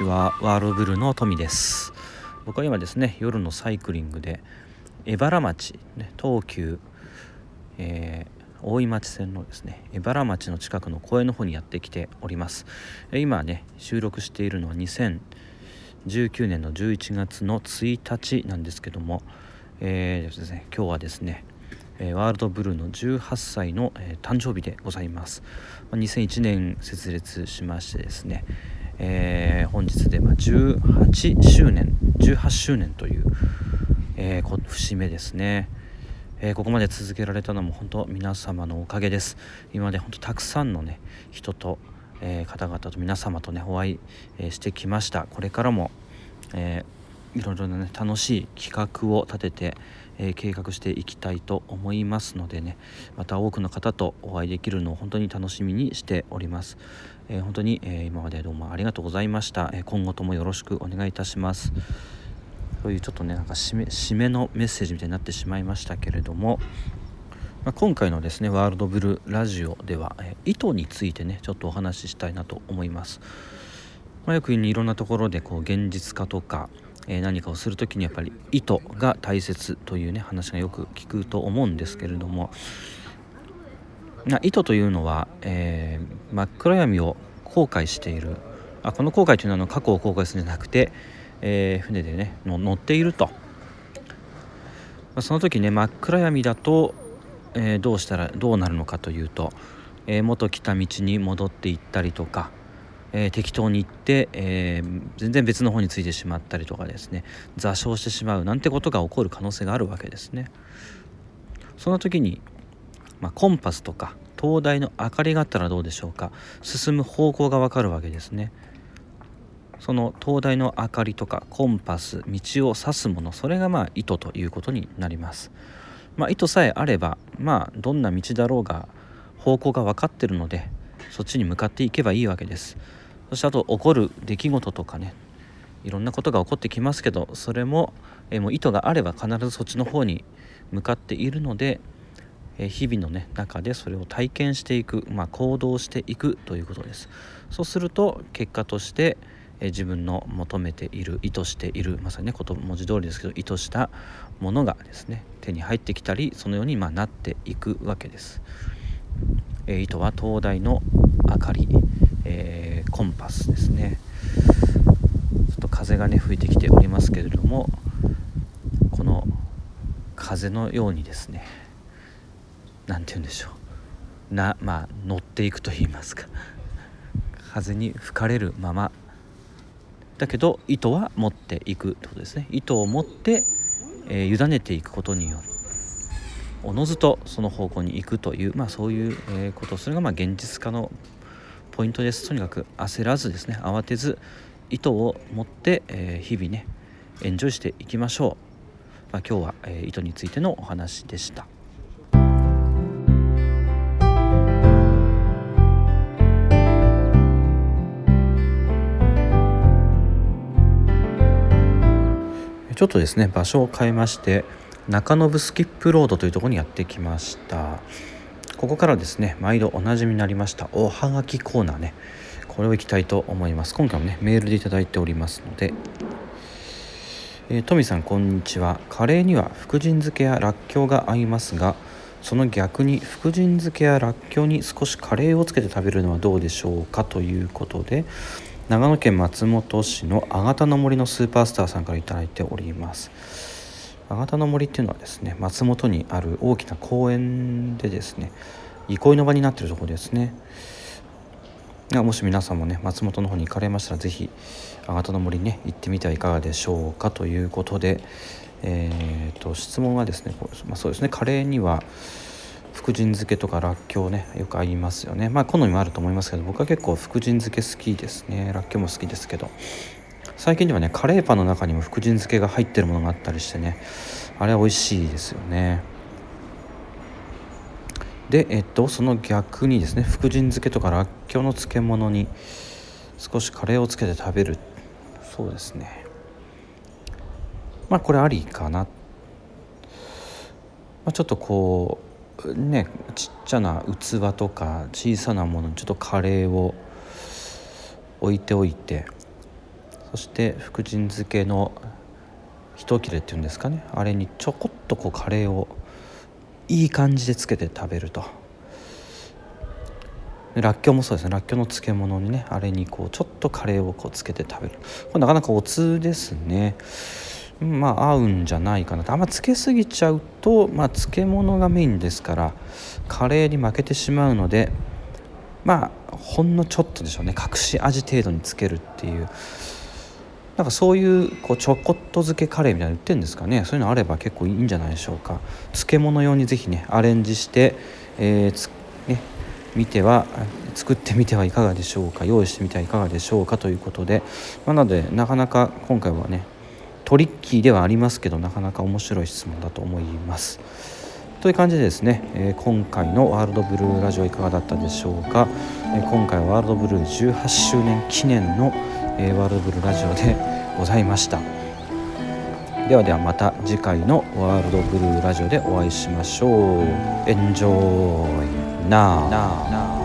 ちは。ワールドブルの富です。僕は今ですね夜のサイクリングで江原町、ね、東急、えー、大井町線のですね江原町の近くの公園の方にやってきております。今ね収録しているのは2019年の11月の1日なんですけども、えーですね、今日はですねワールドブルーの18歳の、誕生日でございます。2001年設立しましてですね、えー、本日で、18周年18周年という、えー、節目ですね、えー、ここまで続けられたのも本当皆様のおかげです。今まで本当たくさんのね人と、え方々と皆様とねお会い、えしてきました。これからも、えいろいろなね楽しい企画を立てて、え計画していきたいと思いますのでねまた多くの方とお会いできるのを本当に楽しみにしております、え本当に、え今までどうもありがとうございました、え今後ともよろしくお願いいたします。そういうちょっとねなんか締め締めのメッセージみたいになってしまいましたけれどもまあ、今回のですねワールドブルーラジオでは、え糸についてねちょっとお話ししたいなと思います、まあ、よくいろんなところでこう現実化とかえ何かをする時にやっぱり意図が大切というね話がよく聞くと思うんですけれども。意図というのは、えー、真っ暗闇を後悔している。あこの後悔というのは過去を後悔するんじゃなくて、えー、船でね乗っていると、まあ、その時ね真っ暗闇だと、えー、どうしたらどうなるのかというと、え元来た道に戻っていったりとかえー、適当に行って、えー、全然別の方についてしまったりとかですね座礁してしまうなんてことが起こる可能性があるわけですね。その時に、まあ、コンパスとか灯台の明かりがあったらどうでしょうか進む方向がわかるわけですね。その灯台の明かりとかコンパス道を指すものそれがまあ糸ということになります。まあ、糸さえあればまあどんな道だろうが方向が分かってるのでそっちに向かっていけばいいわけです。そしてあと起こる出来事とかねいろんなことが起こってきますけどそれも,、え、もう意図があれば必ずそっちの方に向かっているので、え、日々のね中でそれを体験していく、まあ、行動していくということです。そうすると結果として、え、自分の求めている意図しているまさにね言文字通りですけど意図したものがですね手に入ってきたりそのようにまあなっていくわけです、えー、意図は灯台の明かり。えー、コンパスですね。ちょっと風がね吹いてきておりますけれどもこの風のようにですね何て言うんでしょう。なまあ乗っていくと言いますか。風に吹かれるまま。だけど糸は持っていくってことですね。糸を持って、えー、委ねていくことによるおのずとその方向に行くという、まあ、そういう、こと。それがまあ現実化のポイントです。とにかく焦らずですね慌てず意図を持って、えー、日々ねエンジョイしていきましょう、まあ、今日は、えー、意図についてのお話でした。ちょっとですね場所を変えまして中延スキップロードというところにやってきました。ここからですね毎度おなじみになりましたおはがきコーナーね。これをいきたいと思います。今回もねメールで頂いておりますので。えー、トミさんこんにちは。カレーには福神漬けやらっきょうが合いますがその逆に福神漬けやらっきょうに少しカレーをつけて食べるのはどうでしょうか？ということで長野県松本市のあがたの森のスーパースターさんから頂いております。あがたの森っていうのはですね松本にある大きな公園でですね憩いの場になってるところですね。もし皆さんもね松本の方に行かれましたら是非あがたの森にね行ってみてはいかがでしょうかということでえーと、質問はですね、まあ、そうですねカレーには福神漬けとからっきょうねよく合いますよね。まあ好みもあると思いますけど僕は結構福神漬け好きですね。らっきょうも好きですけど。最近ではねカレーパンの中にも福神漬けが入ってるものがあったりしてねあれは美味しいですよね。でえっとその逆にですね福神漬けとからっきょうの漬物に少しカレーをつけて食べる。そうですね。まあこれありかな、まあ、ちょっとこうねちっちゃな器とか小さなものにちょっとカレーを置いておいてそして福神漬けの一切れっていうんですかね。あれにちょこっとこうカレーをいい感じでつけて食べると。らっきょうもそうですね。らっきょうの漬物にねあれにこうちょっとカレーをこうつけて食べる。これなかなかおつですね。まあ合うんじゃないかなと。あんまつけすぎちゃうと、まあ、漬物がメインですからカレーに負けてしまうのでまあほんのちょっとでしょうね。隠し味程度につけるっていう。なんかそういうこうちょこっと漬けカレーみたいなの売ってるんですかね。そういうのあれば結構いいんじゃないでしょうか。漬物用にぜひねアレンジして、えー、つね見ては作ってみてはいかがでしょうか。用意してみてはいかがでしょうかということで、まあ、なのでなかなか今回はねトリッキーではありますけどなかなか面白い質問だと思います。という感じでですね、え、今回のワールドブルーラジオいかがだったでしょうか、え、今回はワールドブルー18周年記念の、えー、ワールドブルラジオでございました。ではではまた次回のワールドブルーラジオでお会いしましょう。エンジョイナー